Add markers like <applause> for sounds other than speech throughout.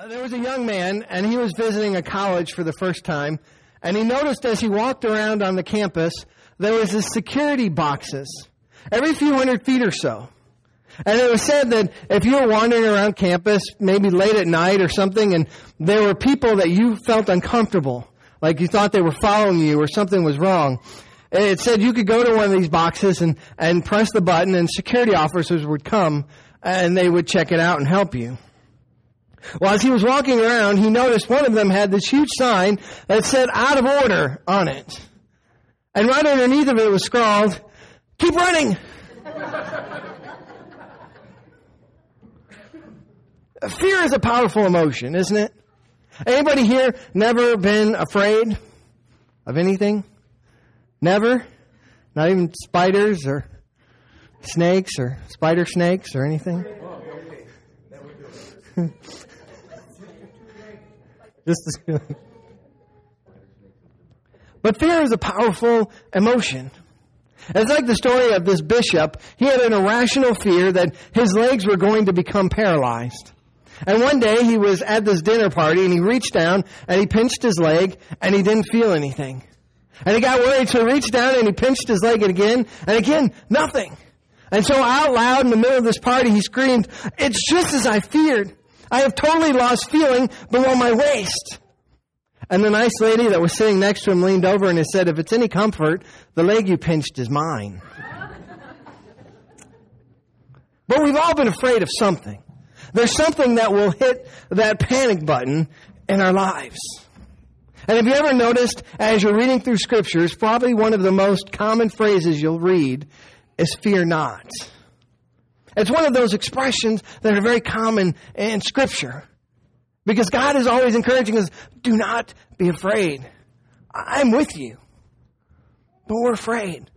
Uh, there was a young man, and he was visiting a college for the first time, and he noticed as he walked around on the campus, there was this security boxes every few hundred feet or so. And it was said that if you were wandering around campus, maybe late at night or something, and there were people that you felt uncomfortable, like you thought they were following you or something was wrong, it said you could go to one of these boxes and, and press the button and security officers would come and they would check it out and help you. Well, as he was walking around, he noticed one of them had this huge sign that said out of order on it. And right underneath of it was scrawled, keep running! Fear is a powerful emotion, isn't it? Anybody here never been afraid of anything? Never? Not even spiders or snakes or spider snakes or anything? <laughs> Just but fear is a powerful emotion. It's like the story of this bishop. He had an irrational fear that his legs were going to become paralyzed. And one day he was at this dinner party and he reached down and he pinched his leg and he didn't feel anything. And he got worried, so he reached down and he pinched his leg again, and again, nothing. And so out loud in the middle of this party, he screamed, It's just as I feared. I have totally lost feeling below my waist. And the nice lady that was sitting next to him leaned over and said, If it's any comfort, the leg you pinched is mine. but we've all been afraid of something. There's something that will hit that panic button in our lives. And have you ever noticed as you're reading through scriptures, probably one of the most common phrases you'll read is fear not. It's one of those expressions that are very common in scripture. Because God is always encouraging us, do not be afraid. I'm with you. But we're afraid.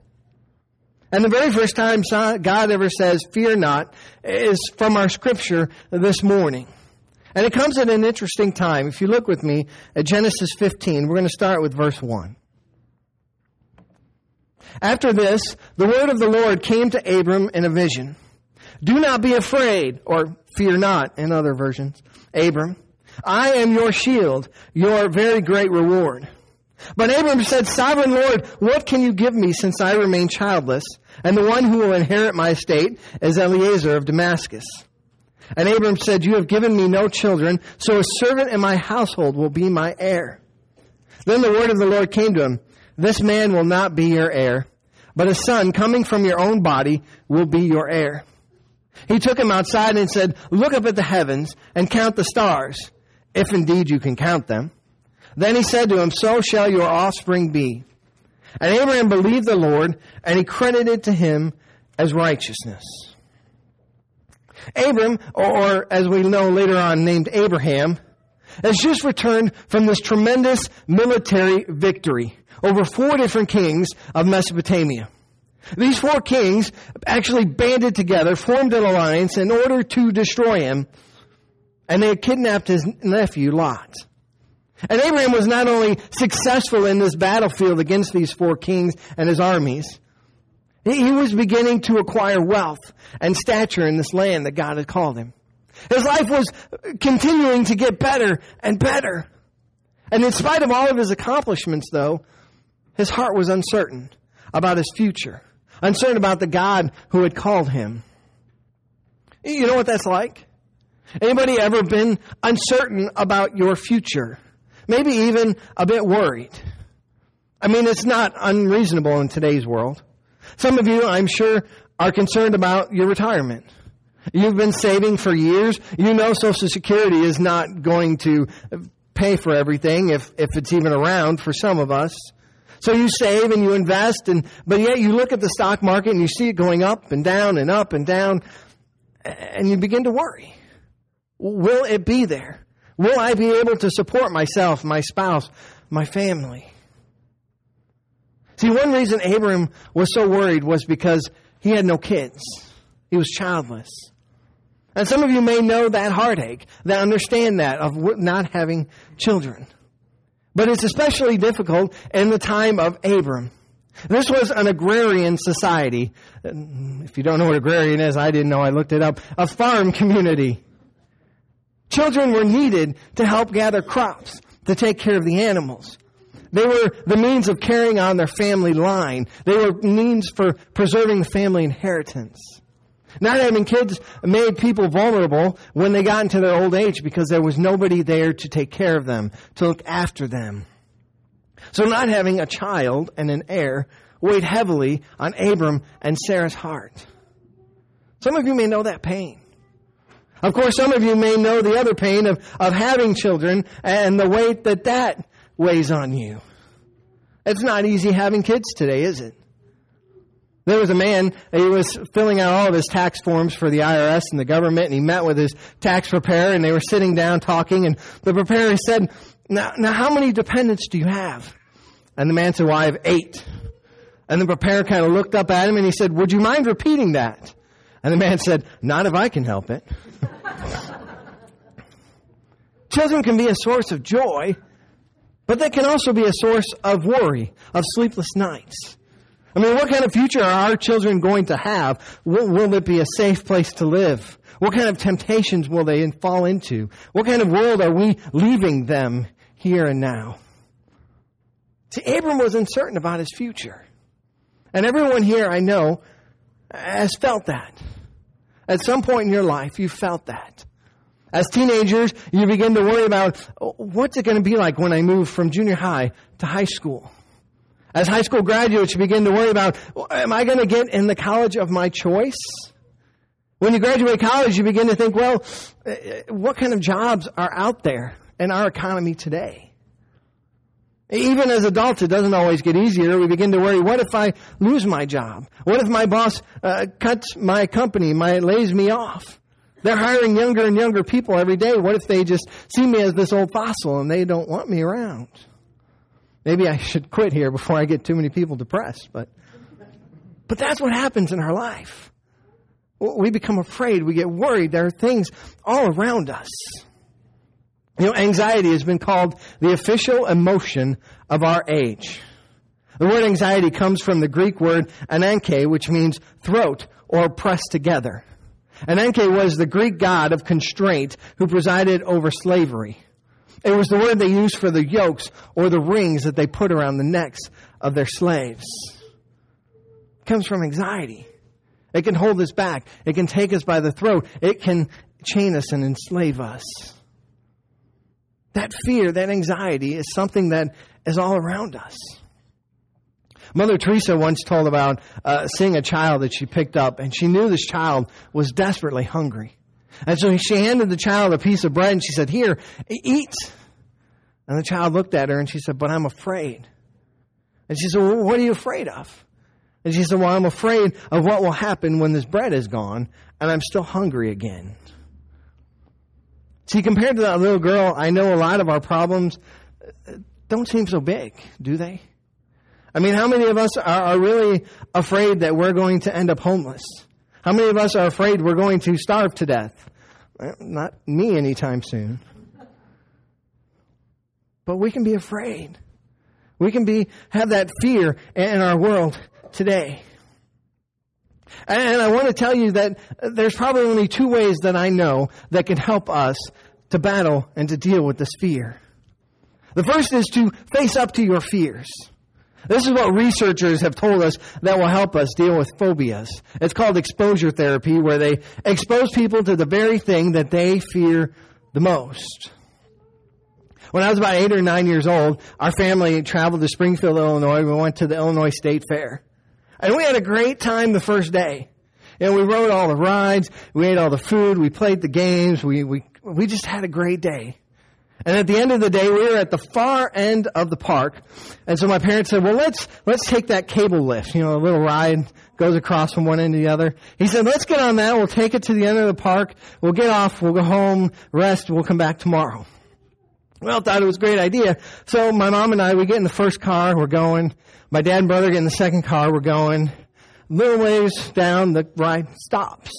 And the very first time God ever says, fear not, is from our scripture this morning. And it comes at an interesting time. If you look with me at Genesis 15, we're going to start with verse 1. After this, the word of the Lord came to Abram in a vision. Do not be afraid, or fear not in other versions. Abram, I am your shield, your very great reward. But Abram said, Sovereign Lord, what can you give me since I remain childless? And the one who will inherit my estate is Eliezer of Damascus. And Abram said, You have given me no children, so a servant in my household will be my heir. Then the word of the Lord came to him, This man will not be your heir, but a son coming from your own body will be your heir. He took him outside and said, Look up at the heavens and count the stars, if indeed you can count them. Then he said to him, So shall your offspring be. And Abraham believed the Lord, and he credited to him as righteousness. Abram, or as we know later on named Abraham, has just returned from this tremendous military victory over four different kings of Mesopotamia. These four kings actually banded together, formed an alliance in order to destroy him, and they had kidnapped his nephew Lot. And Abraham was not only successful in this battlefield against these four kings and his armies, he was beginning to acquire wealth and stature in this land that God had called him. His life was continuing to get better and better. And in spite of all of his accomplishments, though, his heart was uncertain about his future, uncertain about the God who had called him. You know what that's like? Anybody ever been uncertain about your future? Maybe even a bit worried. I mean, it's not unreasonable in today's world. Some of you, I'm sure, are concerned about your retirement. You've been saving for years. You know Social Security is not going to pay for everything if, if it's even around for some of us. So you save and you invest and, but yet you look at the stock market and you see it going up and down and up and down and you begin to worry. Will it be there? Will I be able to support myself, my spouse, my family? See, one reason Abram was so worried was because he had no kids. He was childless. And some of you may know that heartache, that understand that of not having children. But it's especially difficult in the time of Abram. This was an agrarian society. If you don't know what agrarian is, I didn't know. I looked it up. A farm community. Children were needed to help gather crops, to take care of the animals. They were the means of carrying on their family line. They were means for preserving the family inheritance. Not having kids made people vulnerable when they got into their old age because there was nobody there to take care of them, to look after them. So not having a child and an heir weighed heavily on Abram and Sarah's heart. Some of you may know that pain. Of course, some of you may know the other pain of, of having children and the weight that that weighs on you. It's not easy having kids today, is it? There was a man, uh, he was filling out all of his tax forms for the IRS and the government, and he met with his tax preparer, and they were sitting down talking, and the preparer said, now, now how many dependents do you have? And the man said, well, I have eight. And the preparer kind of looked up at him, and he said, would you mind repeating that? And the man said, not if I can help it. <laughs> Children can be a source of joy, but they can also be a source of worry, of sleepless nights. I mean, what kind of future are our children going to have? Will, will, it be a safe place to live? What kind of temptations will they fall into? What kind of world are we leaving them here and now? See, Abram was uncertain about his future. And everyone here I know has felt that. At some point in your life, you felt that. As teenagers, you begin to worry about oh, what's it going to be like when I move from junior high to high school. As high school graduates, you begin to worry about, am I going to get in the college of my choice? When you graduate college, you begin to think, well, what kind of jobs are out there in our economy today? Even as adults, it doesn't always get easier. We begin to worry, what if I lose my job? What if my boss uh, cuts my company, my, lays me off? They're hiring younger and younger people every day. What if they just see me as this old fossil and they don't want me around? Maybe I should quit here before I get too many people depressed, but, but that's what happens in our life. We become afraid. We get worried. There are things all around us. You know, anxiety has been called the official emotion of our age. The word anxiety comes from the Greek word ananke, which means throat or pressed together. Ananke was the Greek god of constraint who presided over slavery. It was the word they used for the yokes or the rings that they put around the necks of their slaves. It comes from anxiety. It can hold us back. It can take us by the throat. It can chain us and enslave us. That fear, that anxiety is something that is all around us. Mother Teresa once told about uh, seeing a child that she picked up, and she knew this child was desperately hungry. And so she handed the child a piece of bread, and she said, Here, eat. And the child looked at her, and she said, But I'm afraid. And she said, Well, what are you afraid of? And she said, Well, I'm afraid of what will happen when this bread is gone, and I'm still hungry again. See, compared to that little girl, I know a lot of our problems uh, don't seem so big, do they? I mean, how many of us are, are really afraid that we're going to end up homeless? How many of us are afraid we're going to starve to death? Not me anytime soon. But we can be afraid. We can be, have that fear in our world today. And I want to tell you that there's probably only two ways that I know that can help us to battle and to deal with this fear. The first is to face up to your fears. This is what researchers have told us that will help us deal with phobias. It's called exposure therapy, where they expose people to the very thing that they fear the most. When I was about eight or nine years old, our family traveled to Springfield, Illinois. We went to the Illinois State Fair. And we had a great time the first day. And we rode all the rides, we ate all the food, we played the games, we, we, we just had a great day. And at the end of the day, we were at the far end of the park. And so my parents said, well, let's, let's take that cable lift. You know, a little ride goes across from one end to the other. He said, let's get on that. We'll take it to the end of the park. We'll get off. We'll go home, rest. We'll come back tomorrow. Well, thought it was a great idea. So my mom and I, we get in the first car. We're going. My dad and brother get in the second car. We're going. Little ways down, the ride stops.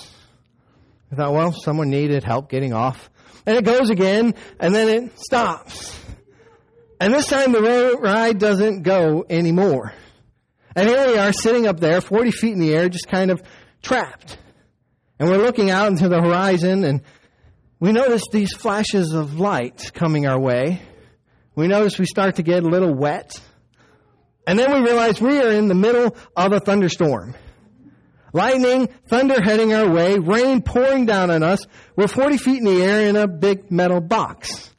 I thought, well, someone needed help getting off and it goes again, and then it stops. And this time the ride doesn't go anymore. And here we are sitting up there, 40 feet in the air, just kind of trapped. And we're looking out into the horizon, and we notice these flashes of light coming our way. We notice we start to get a little wet. And then we realize we are in the middle of a thunderstorm. Lightning, thunder heading our way, rain pouring down on us. We're 40 feet in the air in a big metal box.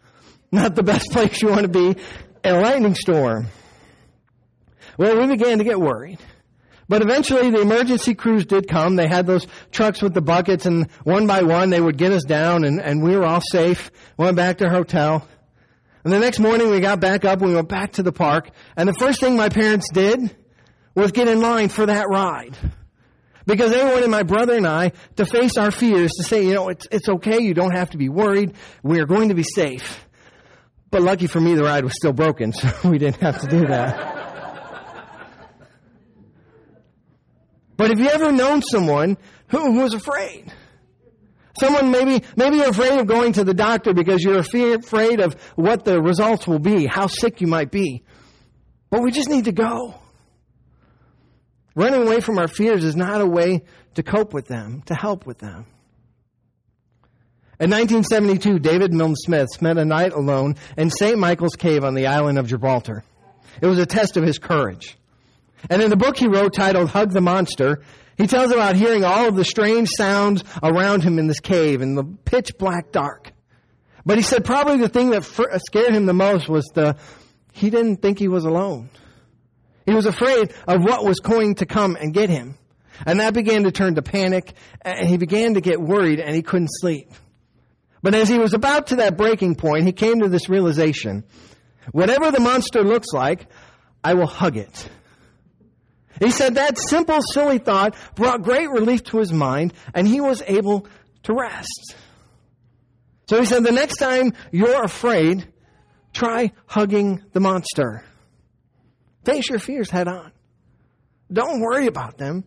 Not the best <laughs> place you want to be in a lightning storm. Well, we began to get worried. But eventually the emergency crews did come. They had those trucks with the buckets and one by one they would get us down and, and we were all safe. Went back to our hotel. And the next morning we got back up we went back to the park. And the first thing my parents did was get in line for that ride. Because they wanted my brother and I to face our fears, to say, you know, it's, it's okay, you don't have to be worried, we are going to be safe. But lucky for me, the ride was still broken, <laughs> so we didn't have to do that. But have you ever known someone who, who was afraid? Someone maybe, maybe you're afraid of going to the doctor because you're afraid of what the results will be, how sick you might be. But we just need to go. Running away from our fears is not a way to cope with them, to help with them. In 1972, David Miln Smith spent a night alone in St. Michael's Cave on the island of Gibraltar. It was a test of his courage. And in the book he wrote titled Hug the Monster, he tells about hearing all of the strange sounds around him in this cave in the pitch black dark. But he said probably the thing that scared him the most was the, he didn't think he was alone. He was afraid of what was going to come and get him. And that began to turn to panic, and he began to get worried, and he couldn't sleep. But as he was about to that breaking point, he came to this realization. Whatever the monster looks like, I will hug it. He said that simple, silly thought brought great relief to his mind, and he was able to rest. So he said, the next time you're afraid, try hugging the monster. Face your fears head on. Don't worry about them.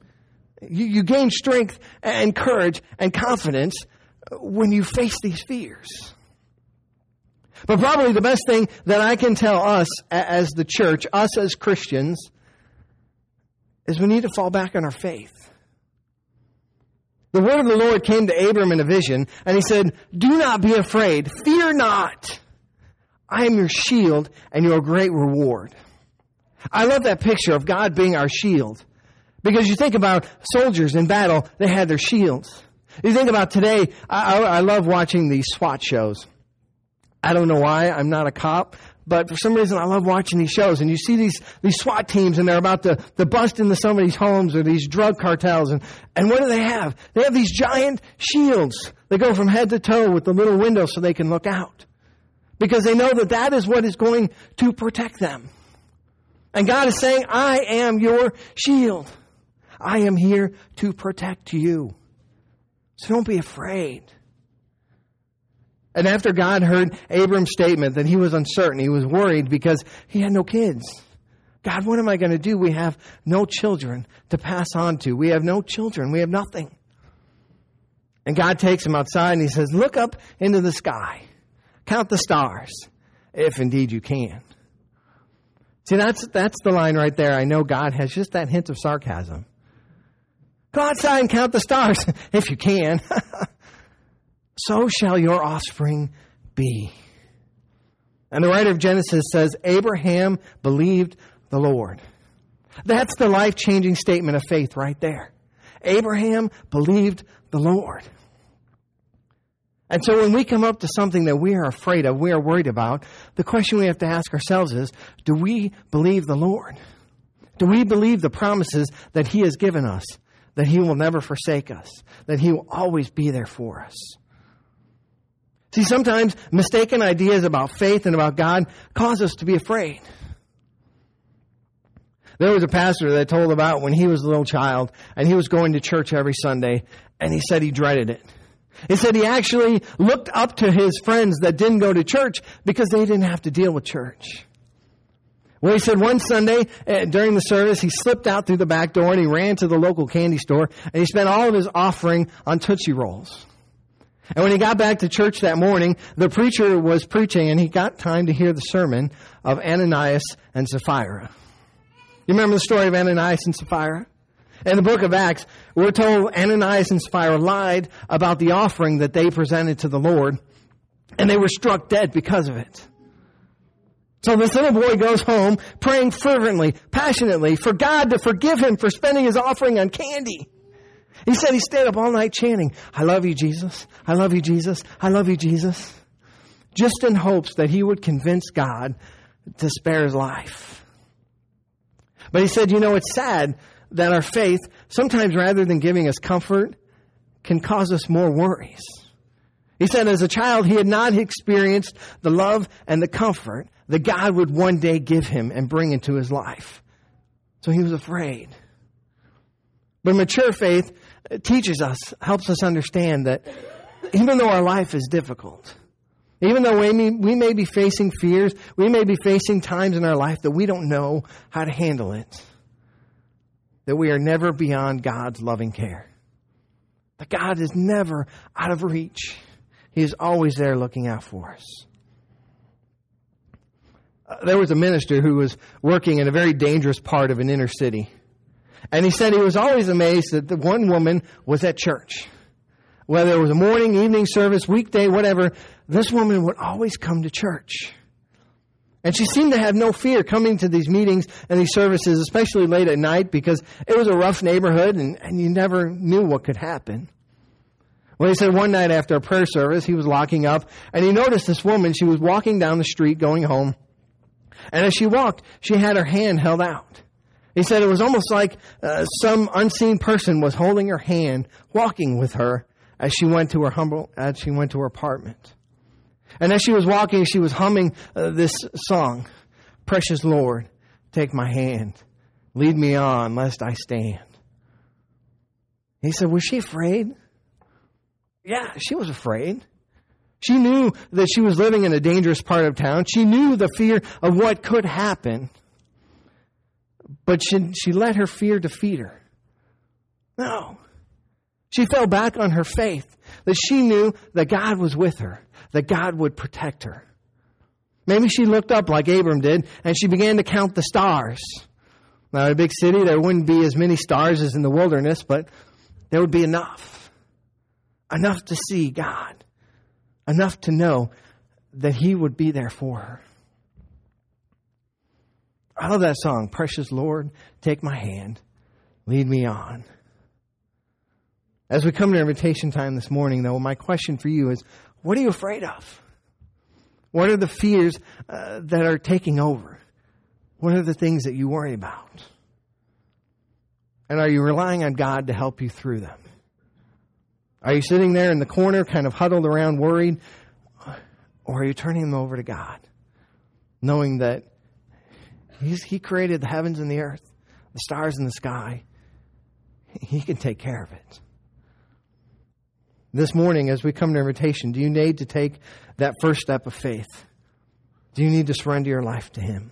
You, you gain strength and courage and confidence when you face these fears. But probably the best thing that I can tell us as the church, us as Christians, is we need to fall back on our faith. The word of the Lord came to Abram in a vision, and he said, Do not be afraid, fear not. I am your shield and your great reward. I love that picture of God being our shield. Because you think about soldiers in battle, they had their shields. You think about today, I, I, I love watching these SWAT shows. I don't know why, I'm not a cop, but for some reason I love watching these shows. And you see these, these SWAT teams and they're about to, to bust into somebody's homes or these drug cartels. And, and what do they have? They have these giant shields. They go from head to toe with the little window so they can look out. Because they know that that is what is going to protect them. And God is saying, I am your shield. I am here to protect you. So don't be afraid. And after God heard Abram's statement that he was uncertain, he was worried because he had no kids. God, what am I going to do? We have no children to pass on to. We have no children. We have nothing. And God takes him outside and he says, Look up into the sky. Count the stars, if indeed you can. See, that's, that's the line right there. I know God has just that hint of sarcasm. Go outside and count the stars, <laughs> if you can. <laughs> so shall your offspring be. And the writer of Genesis says, Abraham believed the Lord. That's the life changing statement of faith right there. Abraham believed the Lord. And so when we come up to something that we are afraid of, we are worried about, the question we have to ask ourselves is, do we believe the Lord? Do we believe the promises that He has given us? That He will never forsake us? That He will always be there for us? See, sometimes mistaken ideas about faith and about God cause us to be afraid. There was a pastor that I told about when he was a little child and he was going to church every Sunday and he said he dreaded it. He said he actually looked up to his friends that didn't go to church because they didn't have to deal with church. Well, he said one Sunday uh, during the service, he slipped out through the back door and he ran to the local candy store and he spent all of his offering on Tootsie Rolls. And when he got back to church that morning, the preacher was preaching and he got time to hear the sermon of Ananias and Sapphira. You remember the story of Ananias and Sapphira? In the book of Acts, we're told Ananias and Sapphira lied about the offering that they presented to the Lord, and they were struck dead because of it. So this little boy goes home praying fervently, passionately for God to forgive him for spending his offering on candy. He said he stayed up all night chanting, I love you, Jesus. I love you, Jesus. I love you, Jesus. Just in hopes that he would convince God to spare his life. But he said, you know, it's sad that our faith, sometimes rather than giving us comfort, can cause us more worries. He said as a child, he had not experienced the love and the comfort that God would one day give him and bring into his life. So he was afraid. But mature faith teaches us, helps us understand that even though our life is difficult, even though we may, we may be facing fears, we may be facing times in our life that we don't know how to handle it, that we are never beyond God's loving care. That God is never out of reach. He is always there looking out for us. Uh, there was a minister who was working in a very dangerous part of an inner city. And he said he was always amazed that the one woman was at church. Whether it was a morning, evening service, weekday, whatever, this woman would always come to church. And she seemed to have no fear coming to these meetings and these services, especially late at night, because it was a rough neighborhood and, and you never knew what could happen. Well, he said one night after a prayer service, he was locking up and he noticed this woman. She was walking down the street going home. And as she walked, she had her hand held out. He said it was almost like uh, some unseen person was holding her hand, walking with her as she went to her humble, as she went to her apartment. And as she was walking, she was humming uh, this song, Precious Lord, take my hand, lead me on, lest I stand. He said, was she afraid? Yeah, she was afraid. She knew that she was living in a dangerous part of town. She knew the fear of what could happen. But she, she let her fear defeat her. No. She fell back on her faith that she knew that God was with her, that God would protect her. Maybe she looked up like Abram did and she began to count the stars. Now, in a big city, there wouldn't be as many stars as in the wilderness, but there would be enough. Enough to see God. Enough to know that He would be there for her. I love that song, Precious Lord, take my hand, lead me on. As we come to invitation time this morning, though, my question for you is what are you afraid of? What are the fears uh, that are taking over? What are the things that you worry about? And are you relying on God to help you through them? Are you sitting there in the corner, kind of huddled around, worried? Or are you turning them over to God, knowing that He created the heavens and the earth, the stars in the sky? He can take care of it. This morning, as we come to invitation, do you need to take that first step of faith? Do you need to surrender your life to Him?